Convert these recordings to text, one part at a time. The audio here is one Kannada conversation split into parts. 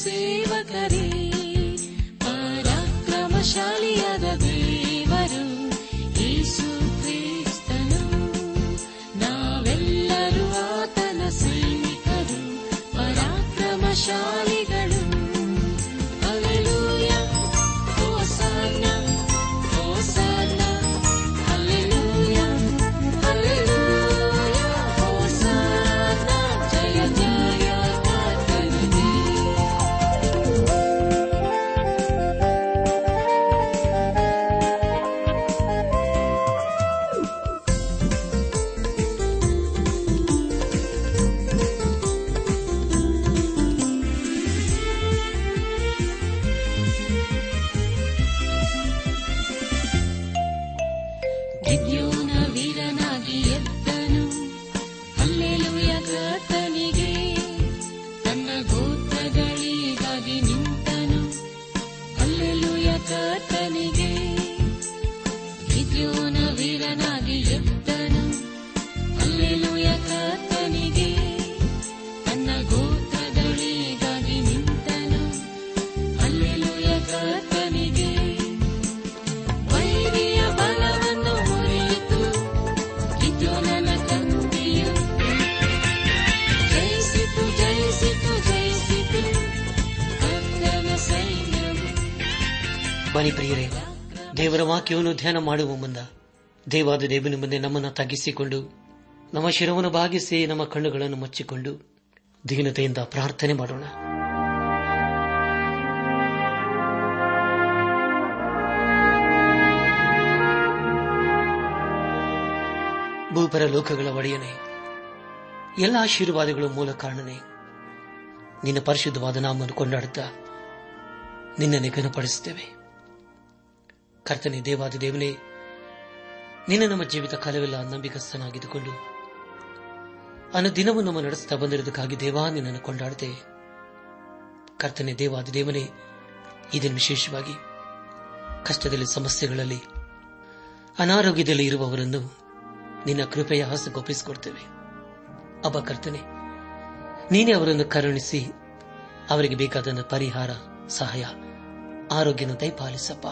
ಆತನ ವಾಕ್ಯವನ್ನು ಧ್ಯಾನ ಮಾಡುವ ಮುನ್ನ ದೇವಾದ ದೇವನ ಮುಂದೆ ನಮ್ಮನ್ನು ತಗ್ಗಿಸಿಕೊಂಡು, ನಮ್ಮ ಶಿರವನ್ನು ಭಾಗಿಸಿ ನಮ್ಮ ಕಣ್ಣುಗಳನ್ನು ಮುಚ್ಚಿಕೊಂಡು ದೀನತೆಯಿಂದ ಪ್ರಾರ್ಥನೆ ಮಾಡೋಣ. ಭೂಪರ ಲೋಕಗಳ ಒಡೆಯನೆ, ಎಲ್ಲ ಆಶೀರ್ವಾದಗಳ ಮೂಲ ಕಾರಣನೇ, ನಿನ್ನ ಪರಿಶುದ್ಧವಾದ ನಾಮನ್ನು ಕೊಂಡಾಡುತ್ತಾ ನಿನ್ನನ್ನು ಘನಪಡಿಸುತ್ತೇವೆ. ಕರ್ತನೆ ದೇವಾದ ದೇವನೇ, ನಿನ್ನ ನಮ್ಮ ಜೀವಿತ ಕಾಲವೆಲ್ಲ ನಂಬಿಕಸ್ಥನಾಗಿದ್ದುಕೊಂಡು ಅನ್ನ ದಿನವೂ ನಮ್ಮ ನಡೆಸುತ್ತಾ ಬಂದಿರುವುದಕ್ಕಾಗಿ ದೇವಾ ನಿನ್ನನ್ನು ಕೊಂಡಾಡುತ್ತೆ ಕರ್ತನೆ ದೇವಾದ ದೇವನೇ, ಇದನ್ನು ವಿಶೇಷವಾಗಿ ಕಷ್ಟದಲ್ಲಿ, ಸಮಸ್ಯೆಗಳಲ್ಲಿ, ಅನಾರೋಗ್ಯದಲ್ಲಿ ಇರುವವರನ್ನು ನಿನ್ನ ಕೃಪೆಯ ಹಸಗೊಪ್ಪಿಸಿಕೊಡ್ತೇವೆ ಅಬ್ಬ ಕರ್ತನೆ, ನೀನೇ ಅವರನ್ನು ಕರುಣಿಸಿ ಅವರಿಗೆ ಬೇಕಾದ ಪರಿಹಾರ, ಸಹಾಯ, ಆರೋಗ್ಯನ ದಯಪಾಲಿಸಪ್ಪ.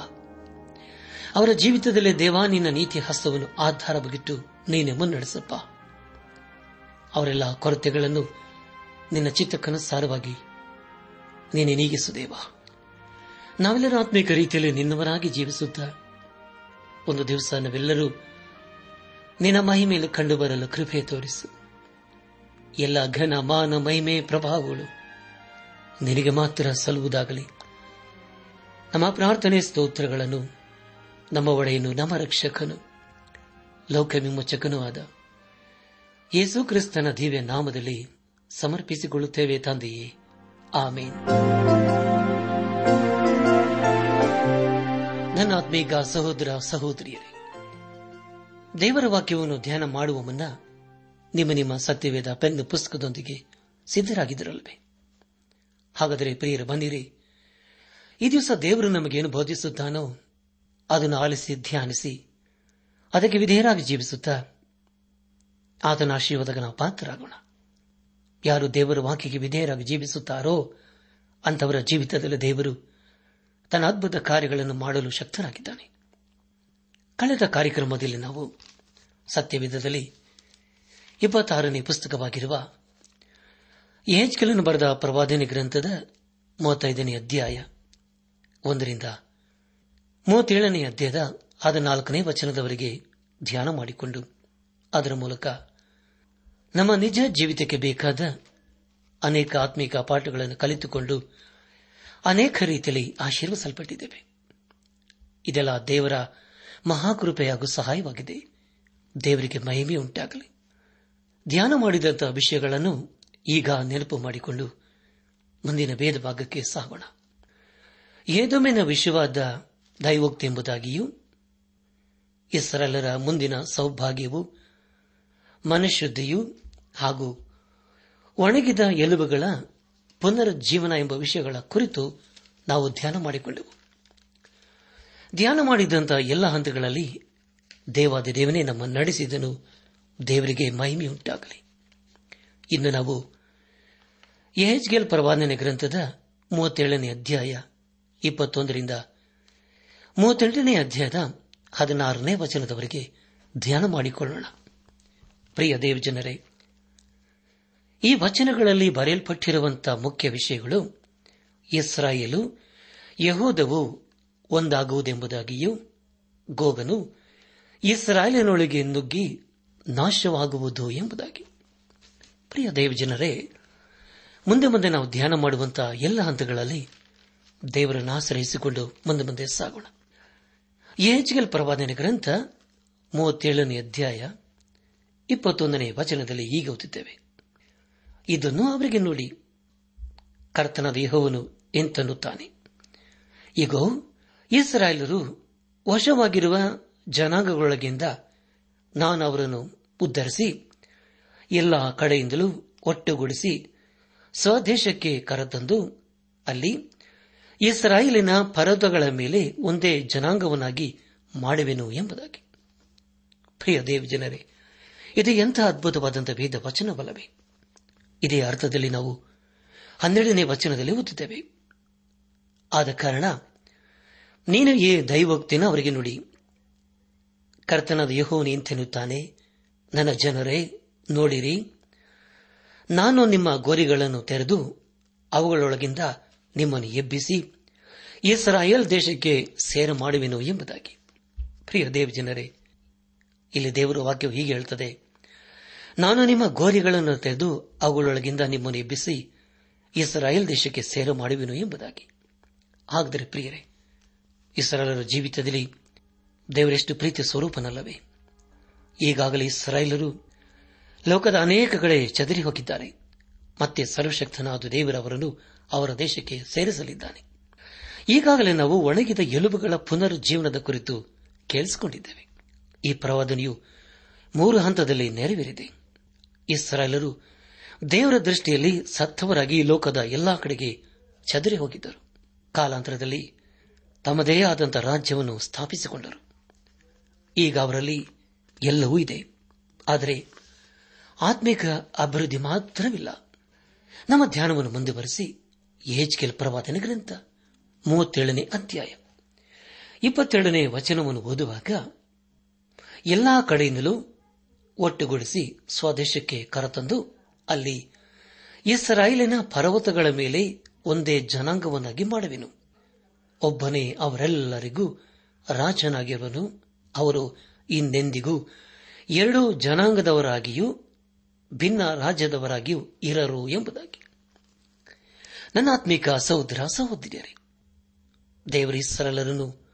ಅವರ ಜೀವಿತದಲ್ಲಿ ದೇವಾ, ನಿನ್ನ ನೀತಿ ಹಸ್ತವನ್ನು ಆಧಾರವಾಗಿಟ್ಟು ನೀನೆ ಮುನ್ನಡೆಸಪ್ಪ. ಅವರೆಲ್ಲ ಕೊರತೆಗಳನ್ನು ನಿನ್ನ ಚಿತ್ತಕ್ಕನುಸಾರವಾಗಿ ನೀನೆ ನೀಗಿಸು ದೇವ. ನಾವೆಲ್ಲರೂ ಆತ್ಮಿಕ ರೀತಿಯಲ್ಲಿ ನಿನ್ನವರಾಗಿ ಜೀವಿಸುತ್ತ, ಒಂದು ದಿವಸ ನಾವೆಲ್ಲರೂ ನಿನ್ನ ಮಹಿಮೆಯಲ್ಲಿ ಕಂಡುಬರಲು ಕೃಪೆ ತೋರಿಸು. ಎಲ್ಲ ಘನ, ಮಾನ, ಮಹಿಮೆ, ಪ್ರಭಾವಗಳು ನಿನಗೆ ಮಾತ್ರ ಸಲ್ಲುವುದಾಗಲಿ. ನಮ್ಮ ಪ್ರಾರ್ಥನೆ ಸ್ತೋತ್ರಗಳನ್ನು ನಮ್ಮ ಒಡೆಯನು, ನಮ್ಮ ರಕ್ಷಕನು ಲೋಕ ವಿಮೋಚಕನೂ ಆದ. ಯೇಸು ಕ್ರಿಸ್ತನ ದಿವ್ಯ ನಾಮದಲ್ಲಿ ಸಮರ್ಪಿಸಿಕೊಳ್ಳುತ್ತೇವೆ ತಂದೆಯೇ. ಆಮೇನ್. ನನ್ನ ಆತ್ಮೀಗ ಸಹೋದರ ಸಹೋದರಿಯರೇ, ದೇವರ ವಾಕ್ಯವನ್ನು ಧ್ಯಾನ ಮಾಡುವ ಮುನ್ನ ನಿಮ್ಮ ನಿಮ್ಮ ಸತ್ಯವೇದ ಪೆನ್ ಪುಸ್ತಕದೊಂದಿಗೆ ಸಿದ್ಧರಾಗಿದ್ದರಲ್ವೇ ಹಾಗಾದರೆ ಪ್ರಿಯರು ಬಂದಿರಿ ಈ ದಿವಸ ದೇವರು ನಮಗೇನು ಬೋಧಿಸುತ್ತಾನೋ ಅದನ್ನು ಆಲಿಸಿ ಧ್ಯಾನಿಸಿ ಅದಕ್ಕೆ ವಿಧೇಯರಾಗಿ ಜೀವಿಸುತ್ತಾ ಆತನ ಆಶೀರ್ವಾದಕ್ಕೆ ನಾವು ಪಾತ್ರರಾಗೋಣ. ಯಾರು ದೇವರ ವಾಕ್ಯಕ್ಕೆ ವಿಧೇಯರಾಗಿ ಜೀವಿಸುತ್ತಾರೋ ಅಂತವರ ಜೀವಿತದಲ್ಲಿ ದೇವರು ತನ್ನ ಅದ್ಭುತ ಕಾರ್ಯಗಳನ್ನು ಮಾಡಲು ಶಕ್ತರಾಗಿದ್ದಾನೆ. ಕಳೆದ ಕಾರ್ಯಕ್ರಮದಲ್ಲಿ ನಾವು ಸತ್ಯವಿಧದಲ್ಲಿ ಇಪ್ಪತ್ತಾರನೇ ಪುಸ್ತಕವಾಗಿರುವ ಏಜ್ಕಲನ್ನು ಬರೆದ ಪ್ರವಾದನೆ ಗ್ರಂಥದ ಮೂವತ್ತೈದನೇ ಅಧ್ಯಾಯ ಒಂದರಿಂದ ಮೂವತ್ತೇಳನೇ ಅಧ್ಯಾಯದ ಆದ ನಾಲ್ಕನೇ ವಚನದವರೆಗೆ ಧ್ಯಾನ ಮಾಡಿಕೊಂಡು, ಅದರ ಮೂಲಕ ನಮ್ಮ ನಿಜ ಜೀವಿತಕ್ಕೆ ಬೇಕಾದ ಅನೇಕ ಆತ್ಮಿಕ ಪಾಠಗಳನ್ನು ಕಲಿತುಕೊಂಡು ಅನೇಕ ರೀತಿಯಲ್ಲಿ ಆಶೀರ್ವಿಸಲ್ಪಟ್ಟಿದ್ದೇವೆ ಇದೆಲ್ಲ ದೇವರ ಮಹಾಕೃಪೆಯಾಗೂ ಸಹಾಯವಾಗಿದೆ. ದೇವರಿಗೆ ಮಹಿಮೆ ಉಂಟಾಗಲಿ. ಧ್ಯಾನ ಮಾಡಿದಂತಹ ವಿಷಯಗಳನ್ನು ಈಗ ನೆನಪು ಮಾಡಿಕೊಂಡು ಮುಂದಿನ ಭೇದ ಭಾಗಕ್ಕೆ ಸಾಗೋಣ. ಏದೊಮ್ಮಿನ ವಿಷಯವಾದ ದೈವೋಕ್ತಿ ಎಂಬುದಾಗಿಯೂ ಇಸ್ರಾಲರ ಮುಂದಿನ ಸೌಭಾಗ್ಯವು ಮನಃಶುದ್ಧಿಯು ಹಾಗೂ ಒಣಗಿದ ಎಲುಬುಗಳ ಪುನರುಜ್ಜೀವನ ಎಂಬ ವಿಷಯಗಳ ಕುರಿತು ನಾವು ಧ್ಯಾನ ಮಾಡಿಕೊಂಡೆವು. ಧ್ಯಾನ ಮಾಡಿದಂತಹ ಎಲ್ಲ ಹಂತಗಳಲ್ಲಿ ದೇವಾದಿ ದೇವನೇ ನಮ್ಮ ನಡೆಸಿದನು. ದೇವರಿಗೆ ಮಹಿಮೆಯುಂಟಾಗಲಿ. ಇನ್ನು ನಾವು ಎಹೆಚ್ಗೆಲ್ ಪರವಾನನೆ ಗ್ರಂಥದ ಮೂವತ್ತೇಳನೇ ಅಧ್ಯಾಯ ಇಪ್ಪತ್ತೊಂದರಿಂದ ಮೂವತ್ತೆಂಟನೇ ಅಧ್ಯಾಯದ ಹದಿನಾರನೇ ವಚನದವರೆಗೆ ಧ್ಯಾನ ಮಾಡಿಕೊಳ್ಳೋಣ. ಪ್ರಿಯ ದೇವಜನರೇ ಈ ವಚನಗಳಲ್ಲಿ ಬರೆಯಲ್ಪಟ್ಟಿರುವಂತಹ ಮುಖ್ಯ ವಿಷಯಗಳು ಇಸ್ರಾಯೇಲು, ಯಹೋದವು ಒಂದಾಗುವುದೆಂಬುದಾಗಿಯೂ, ಗೋಗನು ಇಸ್ರಾಯೇಲಿನೊಳಗೆ ನುಗ್ಗಿ ನಾಶವಾಗುವುದು ಎಂಬುದಾಗಿ. ಪ್ರಿಯ ದೇವಜನರೇ ಮುಂದೆ ಮುಂದೆ ನಾವು ಧ್ಯಾನ ಮಾಡುವಂತಹ ಎಲ್ಲ ಹಂತಗಳಲ್ಲಿ ದೇವರನ್ನು ಆಶ್ರಯಿಸಿಕೊಂಡು ಮುಂದೆ ಮುಂದೆ ಸಾಗೋಣ. ಯಹೆಚ್ಗೆಲ್ ಪ್ರವಾದನೆ ಗ್ರಂಥ ಮೂವತ್ತೇಳನೇ ಅಧ್ಯಾಯ ಇಪ್ಪತ್ತೊಂದನೇ ವಚನದಲ್ಲಿ ಈಗ ಓದುತ್ತೇವೆ ಇದನ್ನು ಅವರಿಗೆ ನೋಡಿ ಕರ್ತನಾದ ಯಹೋವನು ಎಂತನ್ನುತ್ತಾನೆ? ಈಗ ಇಸ್ರಾಯೇಲರು ವಶವಾಗಿರುವ ಜನಾಂಗಗಳೊಳಗಿಂದ ನಾನು ಅವರನ್ನು ಉದ್ಧರಿಸಿ, ಎಲ್ಲ ಕಡೆಯಿಂದಲೂ ಒಟ್ಟುಗೂಡಿಸಿ ಸ್ವದೇಶಕ್ಕೆ ಕರೆತಂದು ಅಲ್ಲಿ ಇಸ್ರಾಯೇಲಿನ ಪರ್ವತಗಳ ಮೇಲೆ ಒಂದೇ ಜನಾಂಗವನ್ನಾಗಿ ಮಾಡುವೆನು ಎಂಬುದಾಗಿ. ಪ್ರಿಯ ದೇವ್ ಜನರೇ, ಇದು ಎಂಥ ಅದ್ಭುತವಾದಂಥ ವೇದ ವಚನವಲ್ಲವೇ? ಇದೇ ಅರ್ಥದಲ್ಲಿ ನಾವು ಹನ್ನೆರಡನೇ ವಚನದಲ್ಲಿ ಓದುತ್ತೇವೆ ಆದ ಕಾರಣ ನೀನು ಈ ದೈವೋಕ್ತಿನ ಅವರಿಗೆ ನುಡಿ. ಕರ್ತನದ ಯಹೋನಿ ಇಂತೆನ್ನುತ್ತಾನೆ, ನನ್ನ ಜನರೇ, ನೋಡಿರಿ, ನಾನು ನಿಮ್ಮ ಗೋರಿಗಳನ್ನು ತೆರೆದು ಅವುಗಳೊಳಗಿಂದ ನಿಮ್ಮನ್ನು ಎಬ್ಬಿಸಿ ಇಸ್ರಾಯೇಲ್ ದೇಶಕ್ಕೆ ಸೇರ ಮಾಡುವೆನು ಎಂಬುದಾಗಿ. ಪ್ರಿಯ ದೇವ ಜನರೇ, ಇಲ್ಲಿ ದೇವರ ವಾಕ್ಯವು ಹೀಗೆ ಹೇಳುತ್ತದೆ ನಾನು ನಿಮ್ಮ ಗೋರಿಗಳನ್ನು ತೆಗೆದು ಅವುಗಳೊಳಗಿಂದ ನಿಮ್ಮನ್ನು ಎಬ್ಬಿಸಿ ಇಸ್ರಾಯೇಲ್ ದೇಶಕ್ಕೆ ಸೇರ ಮಾಡುವೆನು ಎಂಬುದಾಗಿ. ಹಾಗಾದರೆ ಪ್ರಿಯರೇ, ಇಸ್ರಾಯೇಲರ ಜೀವಿತದಲ್ಲಿ ದೇವರೆಷ್ಟು ಪ್ರೀತಿ ಸ್ವರೂಪನಲ್ಲವೇ? ಈಗಾಗಲೇ ಇಸ್ರಾಯೇಲರು ಲೋಕದ ಅನೇಕ ಕಡೆ ಚದರಿ ಹೋಗಿದ್ದಾರೆ. ಮತ್ತೆ ಸರ್ವಶಕ್ತನಾದ ದೇವರವರನ್ನು ಅವರ ದೇಶಕ್ಕೆ ಸೇರಿಸಲಿದ್ದಾನೆ. ಈಗಾಗಲೇ ನಾವು ಒಣಗಿದ ಎಲುಬುಗಳ ಪುನರುಜ್ಜೀವನದ ಕುರಿತು ಕೇಳಿಸಿಕೊಂಡಿದ್ದೇವೆ. ಈ ಪ್ರವಾದನೆಯು ಮೂರು ಹಂತದಲ್ಲಿ ನೆರವೇರಿದೆ. ಇಸ್ರಾಯೇಲರು ದೇವರ ದೃಷ್ಟಿಯಲ್ಲಿ ಸತ್ತವರಾಗಿ ಲೋಕದ ಎಲ್ಲಾ ಕಡೆಗೆ ಚದುರಿ ಹೋಗಿದ್ದರು. ಕಾಲಾಂತರದಲ್ಲಿ ತಮ್ಮದೇ ಆದಂಥ ರಾಜ್ಯವನ್ನು ಸ್ಥಾಪಿಸಿಕೊಂಡರು. ಈಗ ಅವರಲ್ಲಿ ಎಲ್ಲವೂ ಇದೆ. ಆದರೆ ಆತ್ಮಿಕ ಅಭಿವೃದ್ಧಿ ಮಾತ್ರವಿಲ್ಲ. ನಮ್ಮ ಧ್ಯಾನವನ್ನು ಮುಂದುವರೆಸಿ ಏಜ್ಕೆಲ್ ಪ್ರವಾದನ ಗ್ರಂಥ, ಮೂವತ್ತೇಳನೇ ಅಧ್ಯಾಯ. ಇಪ್ಪತ್ತೆರಡನೇ ವಚನವನ್ನು ಓದುವಾಗ, ಎಲ್ಲಾ ಕಡೆಯಿಂದಲೂ ಒಟ್ಟುಗೂಡಿಸಿ ಸ್ವದೇಶಕ್ಕೆ ಕರೆತಂದು ಅಲ್ಲಿ ಇಸ್ರಾಯೇಲಿನ ಪರ್ವತಗಳ ಮೇಲೆ ಒಂದೇ ಜನಾಂಗವನ್ನಾಗಿ ಮಾಡುವೆನು. ಒಬ್ಬನೇ ಅವರೆಲ್ಲರಿಗೂ ರಾಜನಾಗಿರುವನು. ಅವರು ಇನ್ನೆಂದಿಗೂ ಎರಡೂ ಜನಾಂಗದವರಾಗಿಯೂ, ಭಿನ್ನ ರಾಜ್ಯದವರಾಗಿಯೂ ಇರರು ಎಂಬುದಾಗಿ. ನನ್ನ ಆತ್ಮಿಕ ಸಹೋದರ, ಸಹೋದರಿಯರೇ, ದೇವರಿ ಸರಳರನ್ನು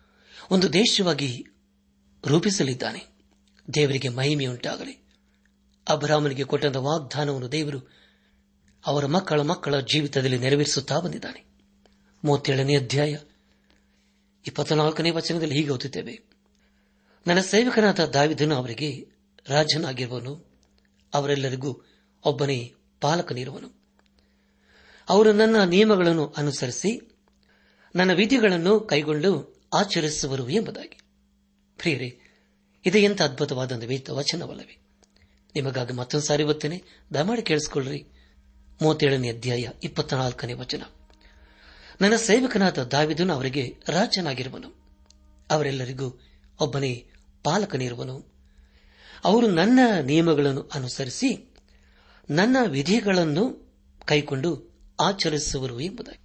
ಒಂದು ದೇಶವಾಗಿ ರೂಪಿಸಲಿದ್ದಾನೆ. ದೇವರಿಗೆ ಮಹಿಮೆಯುಂಟಾಗಲಿ. ಅಬ್ರಾಹ್ಮನಿಗೆ ಕೊಟ್ಟಂತ ವಾಗ್ದಾನವನ್ನು ದೇವರು ಅವರ ಮಕ್ಕಳ ಮಕ್ಕಳ ಜೀವಿತದಲ್ಲಿ ನೆರವೇರಿಸುತ್ತಾ ಬಂದಿದ್ದಾನೆ. ಮೂವತ್ತೇಳನೇ ಅಧ್ಯಾಯ, ಇಪ್ಪತ್ನಾಲ್ಕನೇ ವಚನದಲ್ಲಿ ಹೀಗೆ ಓದುತ್ತೇವೆ. ನನ್ನ ಸೇವಕನಾದ ದಾವಿದನು ಅವರಿಗೆ ರಾಜನಾಗಿರುವನು ಅವರೆಲ್ಲರಿಗೂ ಒಬ್ಬನೇ ಪಾಲಕನಿರುವನು. ಅವರು ನನ್ನ ನಿಯಮಗಳನ್ನು ಅನುಸರಿಸಿ ನನ್ನ ವಿಧಿಗಳನ್ನು ಕೈಗೊಂಡು ಆಚರಿಸುವರು ಎಂಬುದಾಗಿ. ಪ್ರಿಯರೇ, ಇದು ಎಂಥ ಅದ್ಭುತವಾದ ವೇದ ವಚನವಲ್ಲವೇ. ನಿಮಗಾಗಿ ಮತ್ತೊಂದು ಸಾರಿ ಓದ್ತೇನೆ. ದಯಮಾಡಿ ಕೇಳಿಸಿಕೊಳ್ಳ್ರಿ. ಮೂವತ್ತೇಳನೇ ಅಧ್ಯಾಯ ಇಪ್ಪತ್ನಾಲ್ಕನೇ ವಚನ. ನನ್ನ ಸೇವಕನಾದ ದಾವಿದನು ಅವರಿಗೆ ರಾಜನಾಗಿರುವನು. ಅವರೆಲ್ಲರಿಗೂ ಒಬ್ಬನೇ ಪಾಲಕನಿರುವನು. ಅವರು ನನ್ನ ನಿಯಮಗಳನ್ನು ಅನುಸರಿಸಿ ನನ್ನ ವಿಧಿಗಳನ್ನು ಕೈಕೊಂಡು ಆಚರಿಸುವರು ಎಂಬುದಾಗಿ.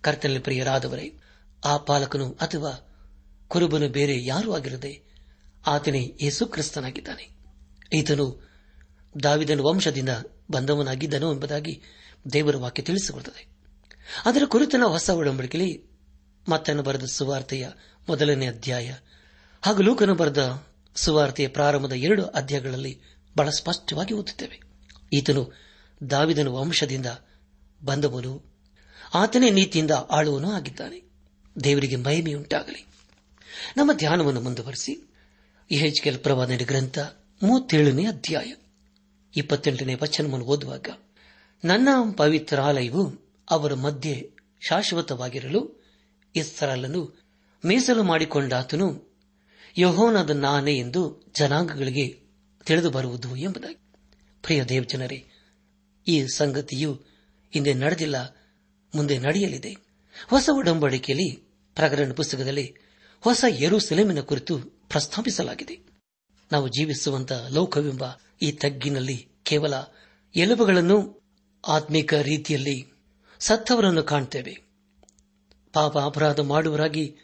ಕರ್ತನಲ್ಲಿ ಪ್ರಿಯರಾದವರೇ, ಆ ಪಾಲಕನು ಅಥವಾ ಕುರುಬನು ಬೇರೆ ಯಾರೂ ಆಗಿರದೆ ಆತನೇ ಯೇಸು ಕ್ರಿಸ್ತನಾಗಿದ್ದಾನೆ. ಈತನು ದಾವಿದನ ವಂಶದಿಂದ ಬಂದವನಾಗಿದ್ದನು ಎಂಬುದಾಗಿ ದೇವರ ವಾಕ್ಯ ತಿಳಿಸಿಕೊಡುತ್ತದೆ. ಅದರ ಕುರಿತನ ಹೊಸ ಒಡಂಬಡಿಕೆಯಲ್ಲಿ ಮತ್ತನ್ನು ಬರೆದ ಸುವಾರ್ತೆಯ ಮೊದಲನೇ ಅಧ್ಯಾಯ ಹಾಗೂ ಲೂಕನು ಬರೆದ ಸುವಾರ್ತೆಯ ಪ್ರಾರಂಭದ ಎರಡು ಅಧ್ಯಾಯಗಳಲ್ಲಿ ಬಹಳ ಸ್ಪಷ್ಟವಾಗಿ ಓದುತ್ತೇವೆ. ಈತನು ದಾವಿದನ ವಂಶದಿಂದ ಬಂದವನು ಆತನೇ ನೀತಿಯಿಂದ ಆಳುವನು ಆಗಿದ್ದಾನೆ. ದೇವರಿಗೆ ಮಹಿಮೆಯುಂಟಾಗಲಿ. ನಮ್ಮ ಧ್ಯಾನವನ್ನು ಮುಂದುವರೆಸಿ. ಎಚ್ಕೆಲ್ ಪ್ರವಾದನೆ ಗ್ರಂಥ ಮೂವತ್ತೇಳನೇ ಅಧ್ಯಾಯ. ಇಪ್ಪತ್ತೆಂಟನೇ ವಚನವನ್ನು ಓದುವಾಗ, ನನ್ನ ಪವಿತ್ರಾಲಯವು ಅವರ ಮಧ್ಯೆ ಶಾಶ್ವತವಾಗಿರಲು ಇಸ್ರಾಲನ್ನು ಮೀಸಲು ಮಾಡಿಕೊಂಡಾತನು. ಯಹೋನದ ನಾನೇ ಎಂದು ಜನಾಂಗಗಳಿಗೆ ತಿಳಿದು ಬರುವುದು ಎಂಬುದಾಗಿ. ಪ್ರಿಯ ದೇವಜನರೇ, ಈ ಸಂಗತಿಯು ಹಿಂದೆ ನಡೆದಿಲ್ಲ, ಮುಂದೆ ನಡೆಯಲಿದೆ. ಹೊಸ ಒಡಂಬಡಿಕೆಯಲ್ಲಿ ಪ್ರಕರಣ ಪುಸ್ತಕದಲ್ಲಿ ಹೊಸ ಏರು ಸೆಲೆಮಿನ ಕುರಿತು ಪ್ರಸ್ತಾಪಿಸಲಾಗಿದೆ. ನಾವು ಜೀವಿಸುವಂತಹ ಲೋಕವೆಂಬ ಈ ತಗ್ಗಿನಲ್ಲಿ ಕೇವಲ ಎಲುಬುಗಳನ್ನು ಆತ್ಮಿಕ ರೀತಿಯಲ್ಲಿ ಸತ್ತವರನ್ನು ಕಾಣ್ತೇವೆ. ಪಾಪ ಅಪರಾಧ ಮಾಡುವರಾಗಿ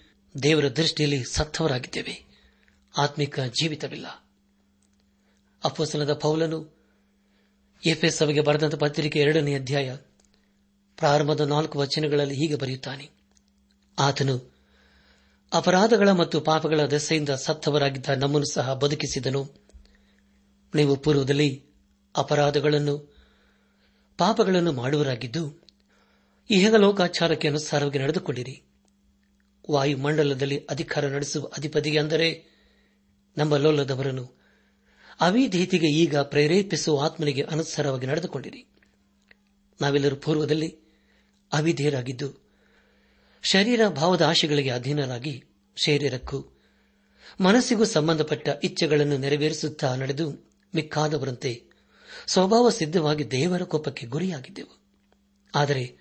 ದೇವರ ದೃಷ್ಟಿಯಲ್ಲಿ ಸತ್ತವರಾಗಿದ್ದೇವೆ. ಆತ್ಮಿಕ ಜೀವಿತವಿಲ್ಲ. ಅಪ್ಪಸನದ ಪೌಲನು ಎಫ್ಎಸ್ ಸಭೆಗೆ ಬರೆದಂತಹ ಪತ್ರಿಕೆ ಎರಡನೇ ಅಧ್ಯಾಯ ಪ್ರಾರಂಭದ ನಾಲ್ಕು ವಚನಗಳಲ್ಲಿ ಹೀಗೆ ಬರೆಯುತ್ತಾನೆ. ಆತನು ಅಪರಾಧಗಳ ಮತ್ತು ಪಾಪಗಳ ದೆಸೆಯಿಂದ ಸತ್ತವರಾಗಿದ್ದ ನಮ್ಮನ್ನು ಸಹ ಬದುಕಿಸಿದನು. ನೀವು ಪೂರ್ವದಲ್ಲಿ ಅಪರಾಧಗಳನ್ನು, ಪಾಪಗಳನ್ನು ಮಾಡುವರಾಗಿದ್ದು ಇಹಗಲೋಕಾಚಾರಕ್ಕೆ ಅನುಸಾರವಾಗಿ ನಡೆದುಕೊಂಡಿರಿ. ವಾಯುಮಂಡಲದಲ್ಲಿ ಅಧಿಕಾರ ನಡೆಸುವ ಅಧಿಪತಿಗೆ ಅಂದರೆ ನಮ್ಮ ಲೋಲದವರನ್ನು ಅವಿಧೀತಿಗೆ ಈಗ ಪ್ರೇರೇಪಿಸುವ ಆತ್ಮನಿಗೆ ಅನುಸಾರವಾಗಿ ನಡೆದುಕೊಂಡಿರಿ. ನಾವೆಲ್ಲರೂ ಪೂರ್ವದಲ್ಲಿ ಅವಿಧೇಯರಾಗಿದ್ದು, ಶರೀರ ಭಾವದ ಆಶೆಗಳಿಗೆ ಅಧೀನರಾಗಿ ಶರೀರಕ್ಕೂ ಮನಸ್ಸಿಗೂ ಸಂಬಂಧಪಟ್ಟ ಇಚ್ಛೆಗಳನ್ನು ನೆರವೇರಿಸುತ್ತಾ ನಡೆದು ಮಿಕ್ಕಾದವರಂತೆ ಸ್ವಭಾವ ಸಿದ್ಧವಾಗಿ ದೇವರ ಕೋಪಕ್ಕೆ ಗುರಿಯಾಗಿದ್ದೆವು. ಆದರೆ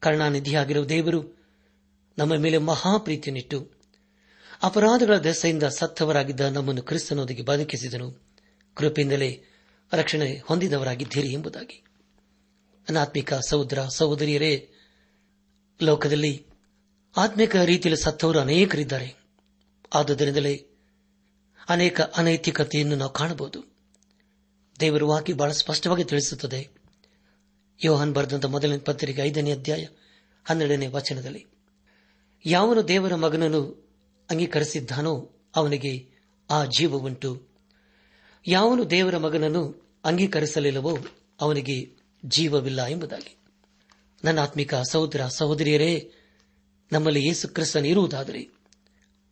ಕರುಣಾನಿಧಿಯಾಗಿರುವ ದೇವರು ನಮ್ಮ ಮೇಲೆ ಮಹಾಪ್ರೀತಿಯನ್ನಿಟ್ಟು ಅಪರಾಧಗಳ ದೆಸೆಯಿಂದ ಸತ್ತವರಾಗಿದ್ದ ನಮ್ಮನ್ನು ಕ್ರಿಸ್ತನೊಂದಿಗೆ ಬದುಕಿಸಿದನು. ಕೃಪೆಯಿಂದಲೇ ರಕ್ಷಣೆ ಹೊಂದಿದವರಾಗಿದ್ದೀರಿ ಎಂಬುದಾಗಿ. ಅನಾತ್ಮಿಕ ಸಹೋದರ ಸಹೋದರಿಯರೇ ಲೋಕದಲ್ಲಿ ಆತ್ಮಿಕ ರೀತಿಯಲ್ಲಿ ಸತ್ತವರು ಅನೇಕರಿದ್ದಾರೆ. ಆದುದರಿಂದಲೇ ಅನೇಕ ಅನೈತಿಕತೆಯನ್ನು ನಾವು ಕಾಣಬಹುದು. ದೇವರು ವಾಕಿ ಬಹಳ ಸ್ಪಷ್ಟವಾಗಿ ತಿಳಿಸುತ್ತದೆ. ಯೋಹನ್ ಬರೆದಂತ ಮೊದಲನೇ ಪತ್ರಿಕೆ ಐದನೇ ಅಧ್ಯಾಯ ಹನ್ನೆರಡನೇ ವಚನದಲ್ಲಿ, ಯಾವನು ದೇವರ ಮಗನನ್ನು ಅಂಗೀಕರಿಸಿದ್ದಾನೋ ಅವನಿಗೆ ಆ ಜೀವವುಂಟು. ಯಾವನು ದೇವರ ಮಗನನ್ನು ಅಂಗೀಕರಿಸಲಿಲ್ಲವೋ ಅವನಿಗೆ ಜೀವವಿಲ್ಲ ಎಂಬುದಾಗಿ. ನನ್ನ ಆತ್ಮಿಕ ಸಹೋದರ, ಸಹೋದರಿಯರೇ, ನಮ್ಮಲ್ಲಿ ಯೇಸು ಕ್ರಿಸ್ತನ್ ಇರುವುದಾದರೆ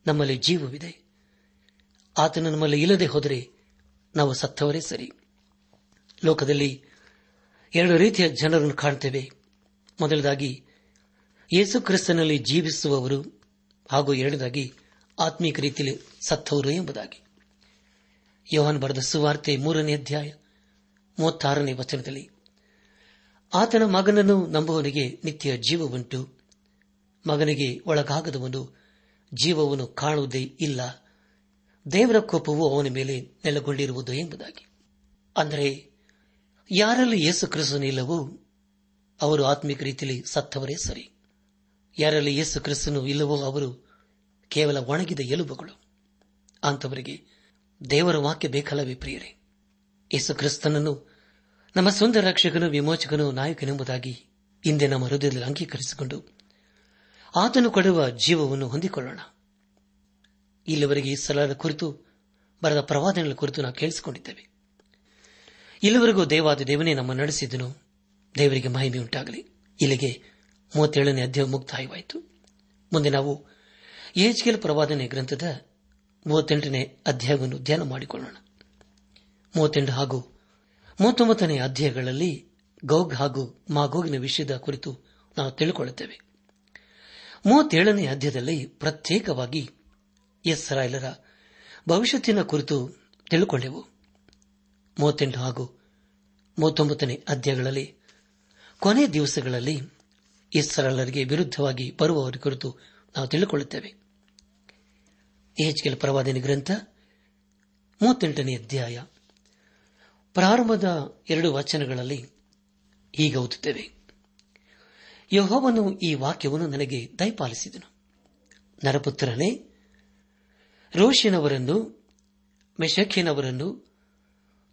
ನಮ್ಮಲ್ಲಿ ಜೀವವಿದೆ. ಆತನು ನಮ್ಮಲ್ಲಿ ಇಲ್ಲದೆ ಹೋದರೆ ನಾವು ಸತ್ತವರೇ ಸರಿ. ಲೋಕದಲ್ಲಿ ಎರಡು ರೀತಿಯ ಜನರನ್ನು ಕಾಣ್ತೇವೆ. ಮೊದಲದಾಗಿ, ಯೇಸು ಕ್ರಿಸ್ತನಲ್ಲಿ ಜೀವಿಸುವವರು ಹಾಗೂ ಎರಡನೇದಾಗಿ ಆತ್ಮೀಕ ರೀತಿಯಲ್ಲಿ ಸತ್ತವರು ಎಂಬುದಾಗಿ. ಯೋಹನ್ ಬರೆದ ಸುವಾರ್ತೆ ಮೂರನೇ ಅಧ್ಯಾಯ ಮೂವತ್ತಾರನೇ ವಚನದಲ್ಲಿ ಆತನ ಮಗನನ್ನು ನಂಬುವವನಿಗೆ ನಿತ್ಯ ಜೀವವುಂಟು. ಮಗನಿಗೆ ಒಳಗಾಗದವನು ಜೀವವನ್ನು ಕಾಣುವುದೇ ಇಲ್ಲ. ದೇವರ ಕೋಪವು ಅವನ ಮೇಲೆ ನೆಲೆಗೊಂಡಿರುವುದು ಎಂಬುದಾಗಿ. ಅಂದರೆ, ಯಾರಲ್ಲಿ ಯೇಸು ಇಲ್ಲವೋ ಅವರು ಆತ್ಮಿಕ ರೀತಿಯಲ್ಲಿ ಸತ್ತವರೇ ಸರಿ. ಯಾರಲ್ಲಿ ಯೇಸು ಕ್ರಿಸ್ತನು ಇಲ್ಲವೋ ಅವರು ಕೇವಲ ಒಣಗಿದ ಎಲುಬುಗಳು. ಅಂತವರಿಗೆ ದೇವರ ವಾಕ್ಯ ಬೇಕಲ್ಲವೇ ಪ್ರಿಯರೇ? ಯೇಸು ಕ್ರಿಸ್ತನನ್ನು ನಮ್ಮ ಸ್ವಂತ ರಕ್ಷಕನು ವಿಮೋಚಕನು ನಾಯಕನೆಂಬುದಾಗಿ ಇಂದೆ ನಮ್ಮ ಹೃದಯದಲ್ಲಿ ಅಂಗೀಕರಿಸಿಕೊಂಡು ಆತನು ಕೊಡುವ ಜೀವವನ್ನು ಹೊಂದಿಕೊಳ್ಳೋಣ. ಇಲ್ಲಿವರೆಗೆ ಈ ಸ್ಥಳದ ಕುರಿತು, ಬರೆದ ಪ್ರವಾದನೆಗಳ ಕುರಿತು ನಾವು ಕೇಳಿಸಿಕೊಂಡಿದ್ದೇವೆ. ಇಲ್ಲಿವರೆಗೂ ದೇವಾದ ದೇವನೇ ನಮ್ಮ ನಡೆಸಿದನು ದೇವರಿಗೆ ಮಹಿಮೆ ಉಂಟಾಗಲಿ. ಇಲ್ಲಿಗೆ ಮೂವತ್ತೇಳನೇ ಅಧ್ಯಾಯ ಮುಕ್ತಾಯವಾಯಿತು. ಮುಂದೆ ನಾವು ಏಜ್ಕೆಲ್ ಪ್ರವಾದನೆ ಗ್ರಂಥದ ಮೂವತ್ತೆಂಟನೇ ಅಧ್ಯಾಯವನ್ನು ಧ್ಯಾನ ಮಾಡಿಕೊಳ್ಳೋಣ. ಮೂವತ್ತೆಂಟು ಹಾಗೂ ಮೂವತ್ತೊಂಬತ್ತನೇ ಅಧ್ಯಾಯಗಳಲ್ಲಿ ಗೌಗ್ ಹಾಗೂ ಮಾಗೋಗಿನ ವಿಷಯದ ಕುರಿತು ನಾವು ತಿಳಿಕೊಳ್ಳುತ್ತೇವೆ. ಮೂವತ್ತೇಳನೇ ಅಧ್ಯಾಯದಲ್ಲಿ ಪ್ರತ್ಯೇಕವಾಗಿ ಇಸ್ರಾಯೇಲರ ಭವಿಷ್ಯತ್ತಿನ ಕುರಿತು ತಿಳಿಕೊಂಡೆವು ಮೂವತ್ತೆಂಟು ಹಾಗೂ ಮೂವತ್ತೊಂಬತ್ತನೇ ಅಧ್ಯಾಯಗಳಲ್ಲಿ ಕೊನೆ ದಿವಸಗಳಲ್ಲಿ ಇಸ್ರಾಯೇಲರಿಗೆ ವಿರುದ್ಧವಾಗಿ ಬರುವವರ ಕುರಿತು ನಾವು ತಿಳಿದುಕೊಳ್ಳುತ್ತೇವೆ ಎಚ್ಕೆಲ್ ಪ್ರವಾದನೆ ಗ್ರಂಥ ಮೂವತ್ತೆಂಟನೇ ಅಧ್ಯಾಯ. ಪ್ರಾರಂಭದ ಎರಡು ವಚನಗಳಲ್ಲಿ ಈಗ ಓದುತ್ತೇವೆ. ಯಹೋವನು ಈ ವಾಕ್ಯವನ್ನು ನನಗೆ ದಯಪಾಲಿಸಿದನು. ನರಪುತ್ರನೇ, ರೋಷಿನವರನ್ನು, ಮೆಷಖಿನವರನ್ನು,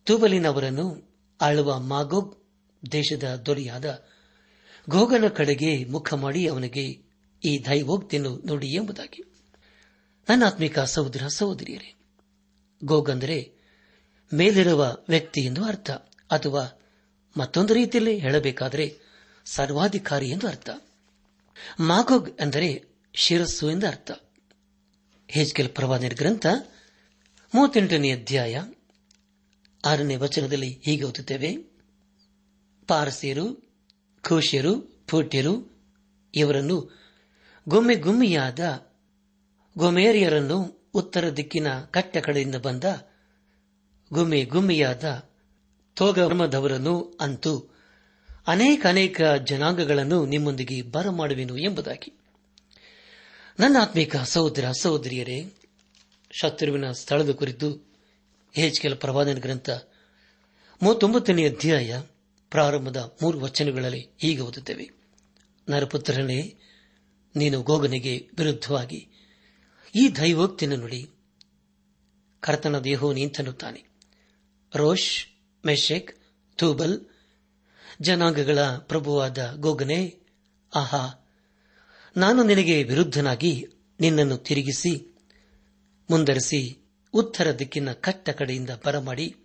ತೂಬಲಿನವರನ್ನು ಆಳುವ ಮಾಗೋಗ್ ದೇಶದ ದೊರೆಯಾದ ಗೋಗನ ಕಡೆಗೆ ಮುಖ ಮಾಡಿ ಅವನಿಗೆ ಈ ದೈವೋಕ್ತಿಯನ್ನು ನೋಡಿ ಎಂಬುದಾಗಿ. ನನ್ನ ಆತ್ಮಿಕ ಸಹೋದರ ಸಹೋದರಿಯರೇ ಗೋಗಂದರೆ ಅಂದರೆ ಮೇಲಿರುವ ವ್ಯಕ್ತಿ ಎಂದು ಅರ್ಥ. ಅಥವಾ ಮತ್ತೊಂದು ರೀತಿಯಲ್ಲಿ ಹೇಳಬೇಕಾದರೆ ಸರ್ವಾಧಿಕಾರಿ ಎಂದು ಅರ್ಥ. ಮಾಗೋಗ್ ಅಂದರೆ ಶಿರಸ್ಸು ಎಂದು ಅರ್ಥ. ಹೇಜ್ಕೆಲ್ ಪ್ರವಾದನ ಗ್ರಂಥ, ಮೂವತ್ತೆಂಟನೇ ಅಧ್ಯಾಯ, ಆರನೇ ವಚನದಲ್ಲಿ ಹೀಗೆ ಓದುತ್ತೇವೆ. ಪಾರಸಿಯರು ಖೋಶಿಯರು ಪೂಟ್ಯರು, ಇವರನ್ನು ಗೊಮ್ಮೆ ಗುಮ್ಮಿಯಾದ ಗೊಮೇರಿಯರನ್ನು ಉತ್ತರ ದಿಕ್ಕಿನ ಕಟ್ಟ ಕಡೆಯಿಂದ ಬಂದ ಗುಮ್ಮೆ, ಗುಮ್ಮಿಯಾದ ತೋಗಮದವರನ್ನು ಅಂತೂ ಅನೇಕ ಅನೇಕ ಜನಾಂಗಗಳನ್ನು ನಿಮ್ಮೊಂದಿಗೆ ಬರಮಾಡುವೆನು ಎಂಬುದಾಗಿ. ನನ್ನ ಆತ್ಮೀಕ ಸಹೋದರ, ಸಹೋದರಿಯರೇ, ಶತ್ರುವಿನ ಸ್ಥಳದ ಕುರಿತು ಹೆಚ್ಕೆಲ ಪ್ರವಾದನ ಗ್ರಂಥ ಮೂವತ್ತೊಂಬತ್ತನೇ ಅಧ್ಯಾಯ ಪ್ರಾರಂಭದ ಮೂರು ವಚನಗಳಲ್ಲಿ ಹೀಗೆ ಓದುತ್ತೇವೆ. ನರಪುತ್ರನೇ, ನೀನು ಗೋಗನಿಗೆ ವಿರುದ್ಧವಾಗಿ ಈ ದೈವೋಕ್ತಿನ ನುಡಿ, ಕರ್ತನ ದೇಹೋ ನಿಂತನ್ನುತ್ತಾನೆ. ರೋಷ್ ಮೆಶೆಕ್ ಥೂಬಲ್ ಜನಾಂಗಗಳ ಪ್ರಭುವಾದ ಗೋಗನೆ, ಆಹಾ, ನಾನು ನಿನಗೆ ವಿರುದ್ಧನಾಗಿ ನಿನ್ನನ್ನು ತಿರುಗಿಸಿ, ಮುಂದರಿಸಿ, ಉತ್ತರ ದಿಕ್ಕಿನ ಕಟ್ಟ ಕಡೆಯಿಂದ ಬರಮಾಡಿ,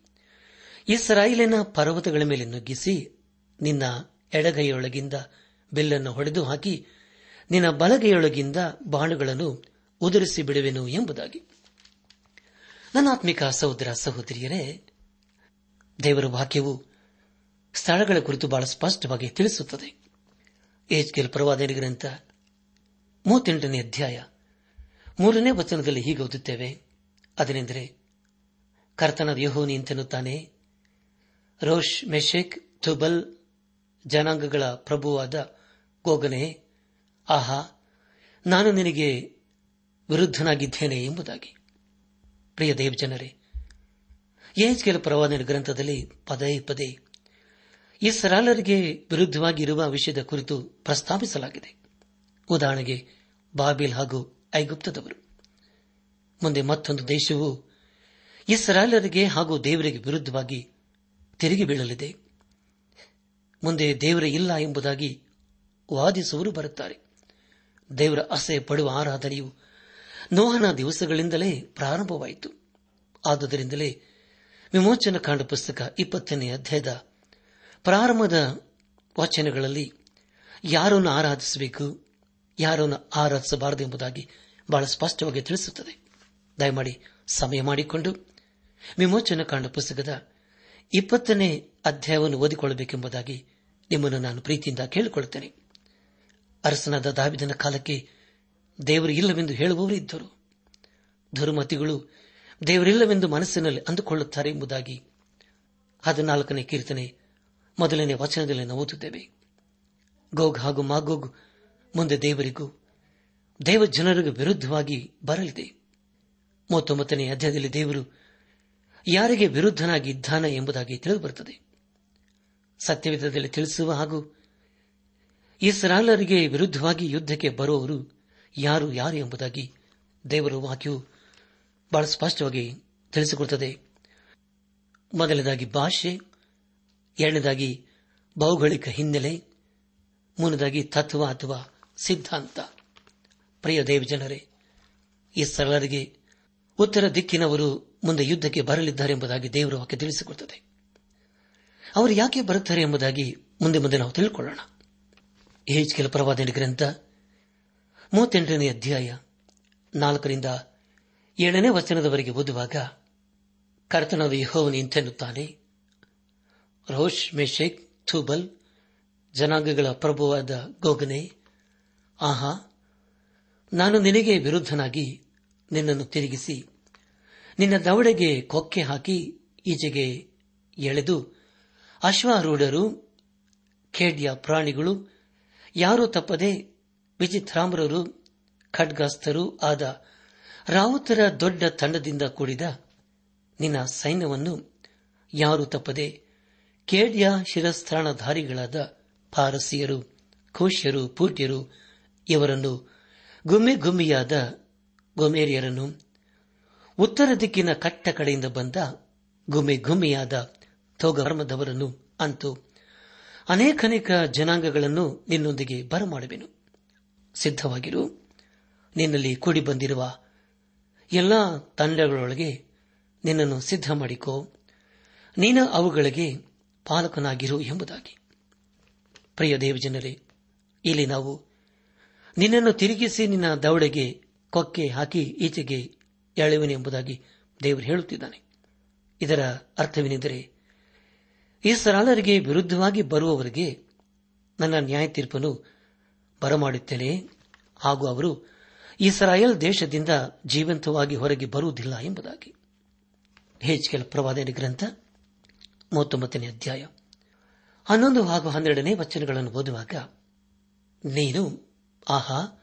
ಇಸ್ರಾಯಿಲಿನ ಪರ್ವತಗಳ ಮೇಲೆ ನುಗ್ಗಿಸಿ, ನಿನ್ನ ಎಡಗೈಯೊಳಗಿಂದ ಬಿಲ್ಲನ್ನು ಹೊಡೆದು ಹಾಕಿ, ನಿನ್ನ ಬಲಗೈಯೊಳಗಿಂದ ಬಾಣುಗಳನ್ನು ಉದುರಿಸಿ ಬಿಡುವೆನು ಎಂಬುದಾಗಿ. ನನ್ನಾತ್ಮಿಕ ಸಹೋದರ ಸಹೋದರಿಯರೇ ದೇವರ ವಾಕ್ಯವು ಸ್ಥಳಗಳ ಕುರಿತು ಬಹಳ ಸ್ಪಷ್ಟವಾಗಿ ತಿಳಿಸುತ್ತದೆ. ಏಜ್ಕೆಲ್ ಪ್ರವಾದನೆ ಗ್ರಂಥ ಮೂವತ್ತೆಂಟನೇ ಅಧ್ಯಾಯ ಮೂರನೇ ವಚನದಲ್ಲಿ ಹೀಗೆ ಓದುತ್ತೇವೆ. ಅದನೆಂದರೆ ಕರ್ತನ ಯಹೋನಿ ಎಂತೆನ್ನುತ್ತಾನೆ ರೋಷ್, ಮೆಷೆಕ್ ಥುಬಲ್ ಜನಾಂಗಗಳ ಪ್ರಭುವಾದ ಗೋಗನೆ, ಆಹಾ, ನಾನು ನಿನಗೆ ವಿರುದ್ಧನಾಗಿದ್ದೇನೆ ಎಂಬುದಾಗಿ. ಪ್ರಿಯ ದೇವಜನರೇ ಏಜ್ಕೆಲ ಪ್ರವಾದನ ಗ್ರಂಥದಲ್ಲಿ ಪದೇ ಪದೇ ಇಸ್ರಾಲರಿಗೆ ವಿರುದ್ಧವಾಗಿರುವ ವಿಷಯದ ಕುರಿತು ಪ್ರಸ್ತಾಪಿಸಲಾಗಿದೆ. ಉದಾಹರಣೆಗೆ ಬಾಬಿಲ್ ಹಾಗೂ ಐಗುಪ್ತದವರು. ಮುಂದೆ ಮತ್ತೊಂದು ದೇಶವು ಇಸ್ರಾಲರಿಗೆ ಹಾಗೂ ದೇವರಿಗೆ ವಿರುದ್ಧವಾಗಿ ತಿರುಗಿ ಬೀಳಲಿದೆ. ಮುಂದೆ ದೇವರೇ ಇಲ್ಲ ಎಂಬುದಾಗಿ ವಾದಿಸುವರು ಬರುತ್ತಾರೆ. ದೇವರ ಅಸಹ್ಯ ಪಡುವ ಆರಾಧನೆಯು ನೋಹನ ದಿವಸಗಳಿಂದಲೇ ಪ್ರಾರಂಭವಾಯಿತು. ಆದುದರಿಂದಲೇ ವಿಮೋಚನ ಕಾಂಡ ಪುಸ್ತಕ ಇಪ್ಪತ್ತನೇ ಅಧ್ಯಾಯದ ಪ್ರಾರಂಭದ ವಚನಗಳಲ್ಲಿ ಯಾರನ್ನು ಆರಾಧಿಸಬೇಕು, ಯಾರನ್ನು ಆರಾಧಿಸಬಾರದು ಎಂಬುದಾಗಿ ಬಹಳ ಸ್ಪಷ್ಟವಾಗಿ ತಿಳಿಸುತ್ತದೆ. ದಯಮಾಡಿ ಸಮಯ ಮಾಡಿಕೊಂಡು ವಿಮೋಚನ ಕಾಂಡ ಪುಸ್ತಕದ ಇಪ್ಪತ್ತನೇ ಅಧ್ಯಾಯವನ್ನು ಓದಿಕೊಳ್ಳಬೇಕೆಂಬುದಾಗಿ ನಿಮ್ಮನ್ನು ನಾನು ಪ್ರೀತಿಯಿಂದ ಕೇಳಿಕೊಳ್ಳುತ್ತೇನೆ. ಅರಸನಾದ ದಾವಿದನ ಕಾಲಕ್ಕೆ ದೇವರು ಇಲ್ಲವೆಂದು ಹೇಳುವವರು ಇದ್ದರು ದುರ್ಮತಿಗಳು ದೇವರಿಲ್ಲವೆಂದು ಮನಸ್ಸಿನಲ್ಲಿ ಅಂದುಕೊಳ್ಳುತ್ತಾರೆ ಎಂಬುದಾಗಿ ಹದಿನಾಲ್ಕನೇ ಕೀರ್ತನೆ ಮೊದಲನೇ ವಚನದಲ್ಲಿ ನಾವು ಓದುತ್ತೇವೆ. ಗೋಗ್ ಹಾಗೂ ಮಾಗೋಗ್ ಮುಂದೆ ದೇವರಿಗೂ ದೇವ ಜನರಿಗೂ ವಿರುದ್ಧವಾಗಿ ಬರಲಿದೆ. ಮೂವತ್ತೊಂಬತ್ತನೇ ಅಧ್ಯಾಯದಲ್ಲಿ ದೇವರು ಯಾರಿಗೆ ವಿರುದ್ಧನಾಗಿ ಇದ್ದಾನೆ ಎಂಬುದಾಗಿ ತಿಳಿದುಬರುತ್ತದೆ. ಸತ್ಯವಿಧದಲ್ಲಿ ತಿಳಿಸುವ ಹಾಗೂ ಇಸ್ರಾಲರಿಗೆ ವಿರುದ್ಧವಾಗಿ ಯುದ್ಧಕ್ಕೆ ಬರುವವರು ಯಾರು ಯಾರು ಎಂಬುದಾಗಿ ದೇವರು ವಾಕ್ಯವು ಬಹಳ ಸ್ಪಷ್ಟವಾಗಿ ತಿಳಿಸಿಕೊಡುತ್ತದೆ ಮೊದಲನೇದಾಗಿ ಭಾಷೆ, ಎರಡನೇದಾಗಿ ಭೌಗೋಳಿಕ ಹಿನ್ನೆಲೆ, ಮೂರನೇದಾಗಿ ತತ್ವ ಅಥವಾ ಸಿದ್ಧಾಂತ. ಪ್ರಿಯ ದೇವಜನರೇ ಈ ಸರಳರಿಗೆ ಉತ್ತರ ದಿಕ್ಕಿನವರು ಮುಂದೆ ಯುದ್ಧಕ್ಕೆ ಬರಲಿದ್ದಾರೆ ಎಂಬುದಾಗಿ ದೇವರ ವಾಕ್ಯ ತಿಳಿಸಿಕೊಡುತ್ತದೆ ಅವರು ಯಾಕೆ ಬರುತ್ತಾರೆ ಎಂಬುದಾಗಿ ಮುಂದೆ ಮುಂದೆ ನಾವು ತಿಳ್ಕೊಳ್ಳೋಣ. ಕೆಲ ಪ್ರವಾದನೆ ಗ್ರಂಥ, ಮೂವತ್ತೆಂಟನೇ ಅಧ್ಯಾಯ, ನಾಲ್ಕರಿಂದ ಏಳನೇ ವಚನದವರೆಗೆ ಓದುವಾಗ ಕರ್ತನಾದ ಯಹೋವನು ಇಂತೆನ್ನುತ್ತಾನೆ, ರೋಷ್, ಮೇಶೇಕ್, ಥೂಬಲ್, ಜನಾಂಗಗಳ ಪ್ರಭುವಾದ ಗೋಗನೆ, ಆಹಾ, ನಾನು ನಿನಗೆ ವಿರುದ್ಧನಾಗಿ ನಿನ್ನನ್ನು ತಿರುಗಿಸಿ, ನಿನ್ನ ದವಡೆಗೆ ಕೊಕ್ಕೆ ಹಾಕಿ ಈಜೆಗೆ ಎಳೆದು, ಅಶ್ವಾರೂಢರು, ಖೇಡ್ಯ ಪ್ರಾಣಿಗಳು, ಯಾರೂ ತಪ್ಪದೆ ವಿಚಿತ್ರಾಮ್ರರು ಖಡ್ಗಾಸ್ತರು ಆದ ರಾವುತರ ದೊಡ್ಡ ತಂಡದಿಂದ ಕೂಡಿದ ನಿನ್ನ ಸೈನ್ಯವನ್ನು ಯಾರು ತಪ್ಪದೆ ಕೇಡ್ಯ ಶಿರಸ್ಥಾನಧಾರಿಗಳಾದ ಪಾರಸಿಯರು ಖುಷ್ಯರು ಪೂಟ್ಯರು ಇವರನ್ನು ಗುಮ್ಮೆ ಗುಮ್ಮಿಯಾದ ಗೊಮೇರಿಯರನ್ನು ಉತ್ತರ ದಿಕ್ಕಿನ ಕಟ್ಟ ಕಡೆಯಿಂದ ಬಂದ ಗುಮ್ಮೆ ಗುಮ್ಮಿಯಾದ ತೋಗರ್ಮದವರನ್ನು ಅಂತೂ ಅನೇಕನೇಕ ಜನಾಂಗಗಳನ್ನು ನಿನ್ನೊಂದಿಗೆ ಬರಮಾಡುವೆನು. ಸಿದ್ಧವಾಗಿರು, ನಿನ್ನಲ್ಲಿ ಕೂಡಿ ಬಂದಿರುವ ಎಲ್ಲಾ ತಂಡಗಳೊಳಗೆ ನಿನ್ನನ್ನು ಸಿದ್ಧ ಮಾಡಿಕೋ ನೀನ ಅವುಗಳಿಗೆ ಪಾಲಕನಾಗಿರು ಎಂಬುದಾಗಿ. ಪ್ರಿಯ ದೇವಜನರೇ, ಇಲ್ಲಿ ನಾವು ನಿನ್ನನ್ನು ತಿರುಗಿಸಿ ನಿನ್ನ ದವಡೆಗೆ ಕೊಕ್ಕೆ ಹಾಕಿ ಈಚೆಗೆ ಎಂಬುದಾಗಿ ದೇವರು ಹೇಳುತ್ತಿದ್ದಾನೆ. ಇದರ ಅರ್ಥವೇನೆಂದರೆ ಈ ಸರಾಲರಿಗೆ ವಿರುದ್ಧವಾಗಿ ಬರುವವರಿಗೆ ನನ್ನ ನ್ಯಾಯ ತೀರ್ಪನ್ನು ಬರಮಾಡುತ್ತೇನೆ. ಹಾಗೂ ಅವರು ಇಸ್ರಾಯೇಲ್ ದೇಶದಿಂದ ಜೀವಂತವಾಗಿ ಹೊರಗೆ ಬರುವುದಿಲ್ಲ ಎಂಬುದಾಗಿ. ಹೆಚ್ಕೆಲ್ ಪ್ರವಾದನೆ ಗ್ರಂಥ, ಮೂವತ್ತೊಂಬತ್ತನೇ ಅಧ್ಯಾಯ. ಹನ್ನೊಂದು ಹಾಗೂ ಹನ್ನೆರಡನೇ ವಚನಗಳನ್ನು ಓದುವಾಗ, ನೀನು, ಆಹಾ,